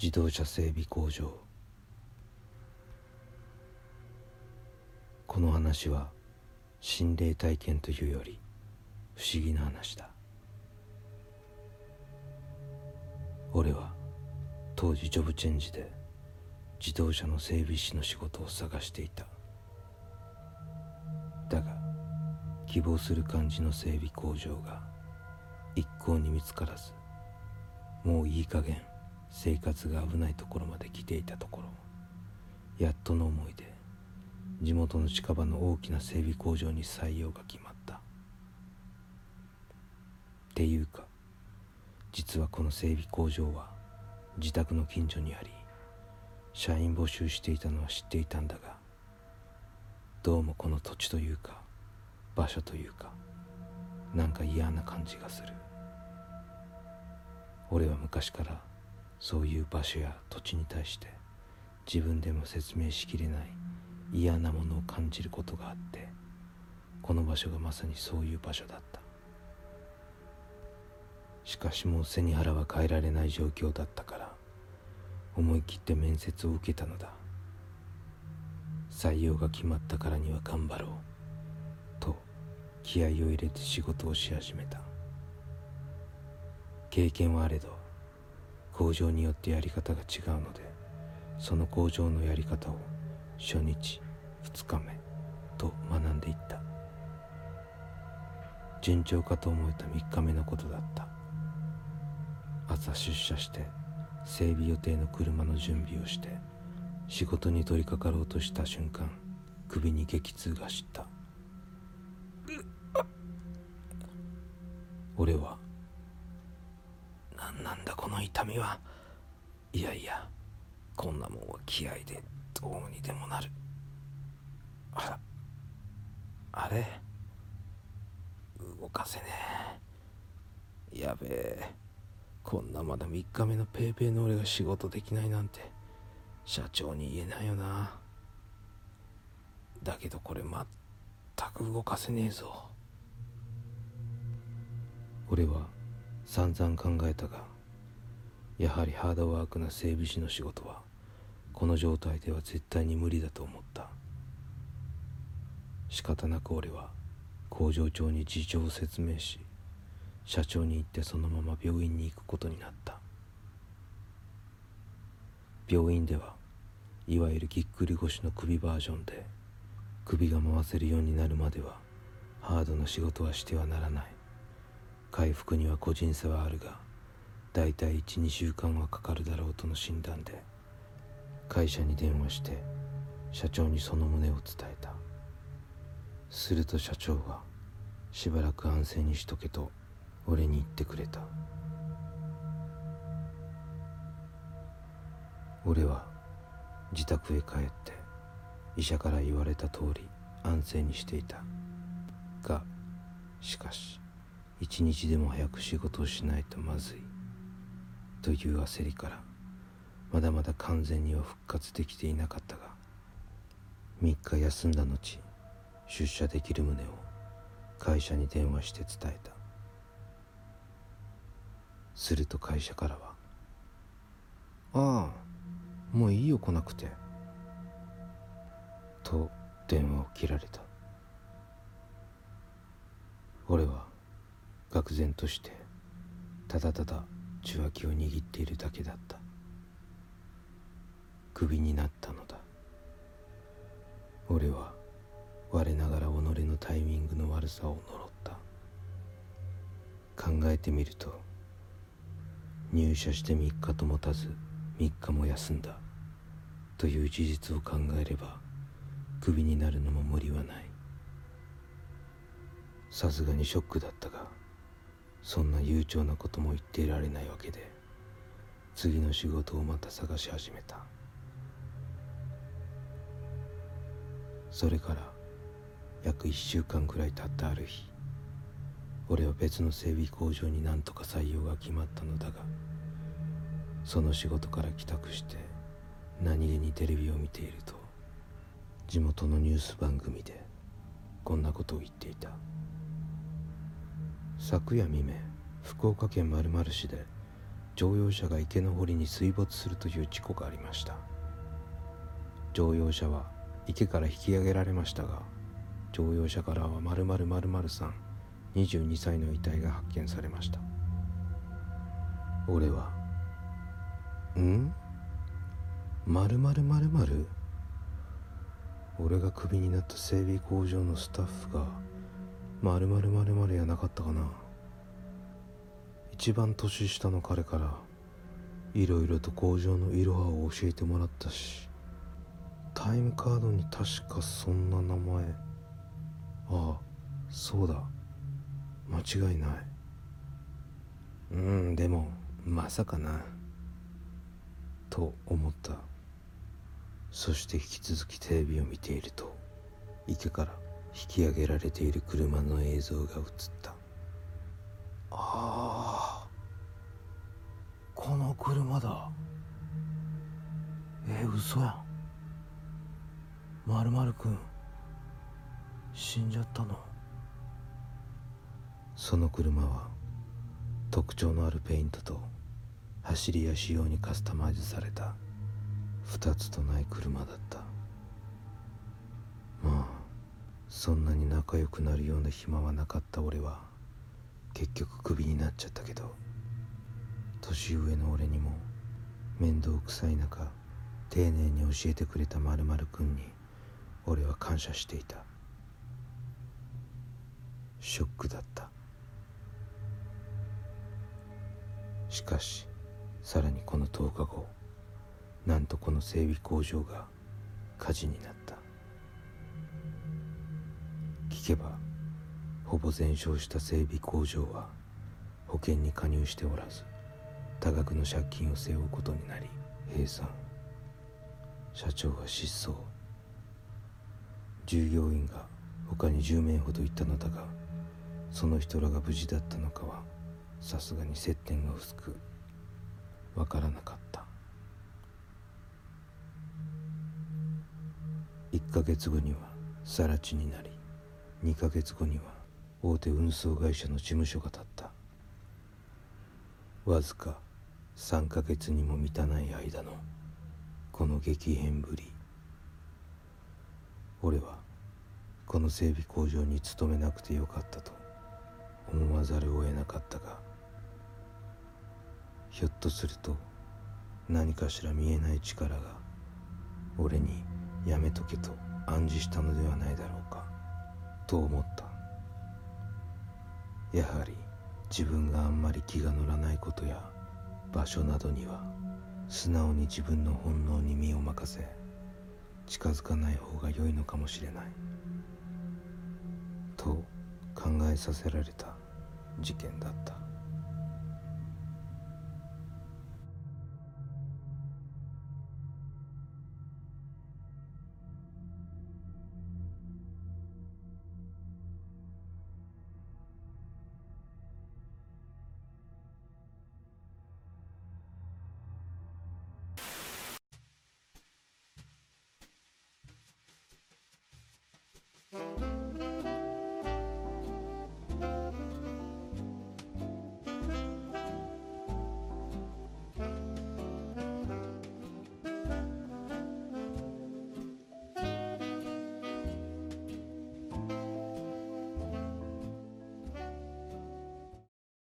自動車整備工場。この話は心霊体験というより不思議な話だ。俺は当時ジョブチェンジで自動車の整備士の仕事を探していた。だが希望する感じの整備工場が一向に見つからずもういい加減生活が危ないところまで来ていたところ。やっとの思いで地元の近場の大きな整備工場に採用が決まった。っていうか実はこの整備工場は自宅の近所にあり社員募集していたのは知っていたんだがどうもこの土地というか場所というかなんか嫌な感じがする。俺は昔からそういう場所や土地に対して自分でも説明しきれない嫌なものを感じることがあってこの場所がまさにそういう場所だった。しかしもう背に腹は変えられない状況だったから思い切って面接を受けたのだ。採用が決まったからには頑張ろうと気合を入れて仕事をし始めた。経験はあれど工場によってやり方が違うのでその工場のやり方を初日2日目と学んでいった。順調かと思えた3日目のことだった。朝出社して整備予定の車の準備をして仕事に取り掛かろうとした瞬間首に激痛が走った。俺はなんだこの痛みは。いやいやこんなもんは気合でどうにでもなる。あらあれ？動かせねえ。やべえ。こんなまだ3日目のペーペーの俺が仕事できないなんて社長に言えないよな。だけどこれ全く動かせねえぞ。俺は散々考えたがやはりハードワークな整備士の仕事はこの状態では絶対に無理だと思った。仕方なく俺は工場長に事情を説明し社長に行ってそのまま病院に行くことになった。病院ではいわゆるぎっくり腰の首バージョンで首が回せるようになるまではハードな仕事はしてはならない。回復には個人差はあるがだいたい12週間はかかるだろうとの診断で会社に電話して社長にその旨を伝えた。すると社長はしばらく安静にしとけと俺に言ってくれた。俺は自宅へ帰って医者から言われた通り安静にしていた。がしかし一日でも早く仕事をしないとまずい。という焦りからまだまだ完全には復活できていなかったが3日休んだ後出社できる旨を会社に電話して伝えた。すると会社からは「ああもういいよ来なくて」と電話を切られた。俺は愕然としてただただ受話器を握っているだけだった。クビになったのだ。俺は我ながら己のタイミングの悪さを呪った。考えてみると入社して3日ともたず3日も休んだ。という事実を考えればクビになるのも無理はない。さすがにショックだったがそんな悠長なことも言っていられないわけで次の仕事をまた探し始めた。それから約1週間くらい経ったある日俺は別の整備工場になんとか採用が決まったのだがその仕事から帰宅して何気にテレビを見ていると地元のニュース番組でこんなことを言っていた。昨夜未明福岡県丸々市で乗用車が池の堀に水没するという事故がありました。乗用車は池から引き上げられましたが乗用車からは〇〇〇〇さん22歳の遺体が発見されました。俺は「ん？〇〇〇〇俺がクビになった整備工場のスタッフが〇〇〇〇やなかったかな。一番年下の彼からいろいろと工場のいろはを教えてもらったしタイムカードに確かそんな名前。ああそうだ。間違いない。うんでもまさかな。と思った。そして引き続きテレビを見ていると池から引き上げられている車の映像が映った。ああこの車だ。え嘘やん。まるまるくん死んじゃったの。その車は特徴のあるペイントと走りや仕様にカスタマイズされた二つとない車だったそんなに仲良くなるような暇はなかった俺は結局クビになっちゃったけど年上の俺にも面倒くさい中丁寧に教えてくれたまるくんに俺は感謝していた。ショックだった。しかしさらにこの10日後なんとこの整備工場が火事になった。けばほぼ全焼した整備工場は保険に加入しておらず多額の借金を背負うことになり閉山社長は失踪。従業員が他に10名ほどいたのだがその人らが無事だったのかはさすがに接点が薄くわからなかった。1ヶ月後には更地になり2ヶ月後には大手運送会社の事務所が建った。わずか3ヶ月にも満たない間のこの激変ぶり。俺はこの整備工場に勤めなくてよかったと思わざるを得なかったがひょっとすると何かしら見えない力が俺にやめとけと暗示したのではないだろう。と思った。やはり自分があんまり気が乗らないことや場所などには素直に自分の本能に身を任せ近づかない方が良いのかもしれない。と考えさせられた事件だった。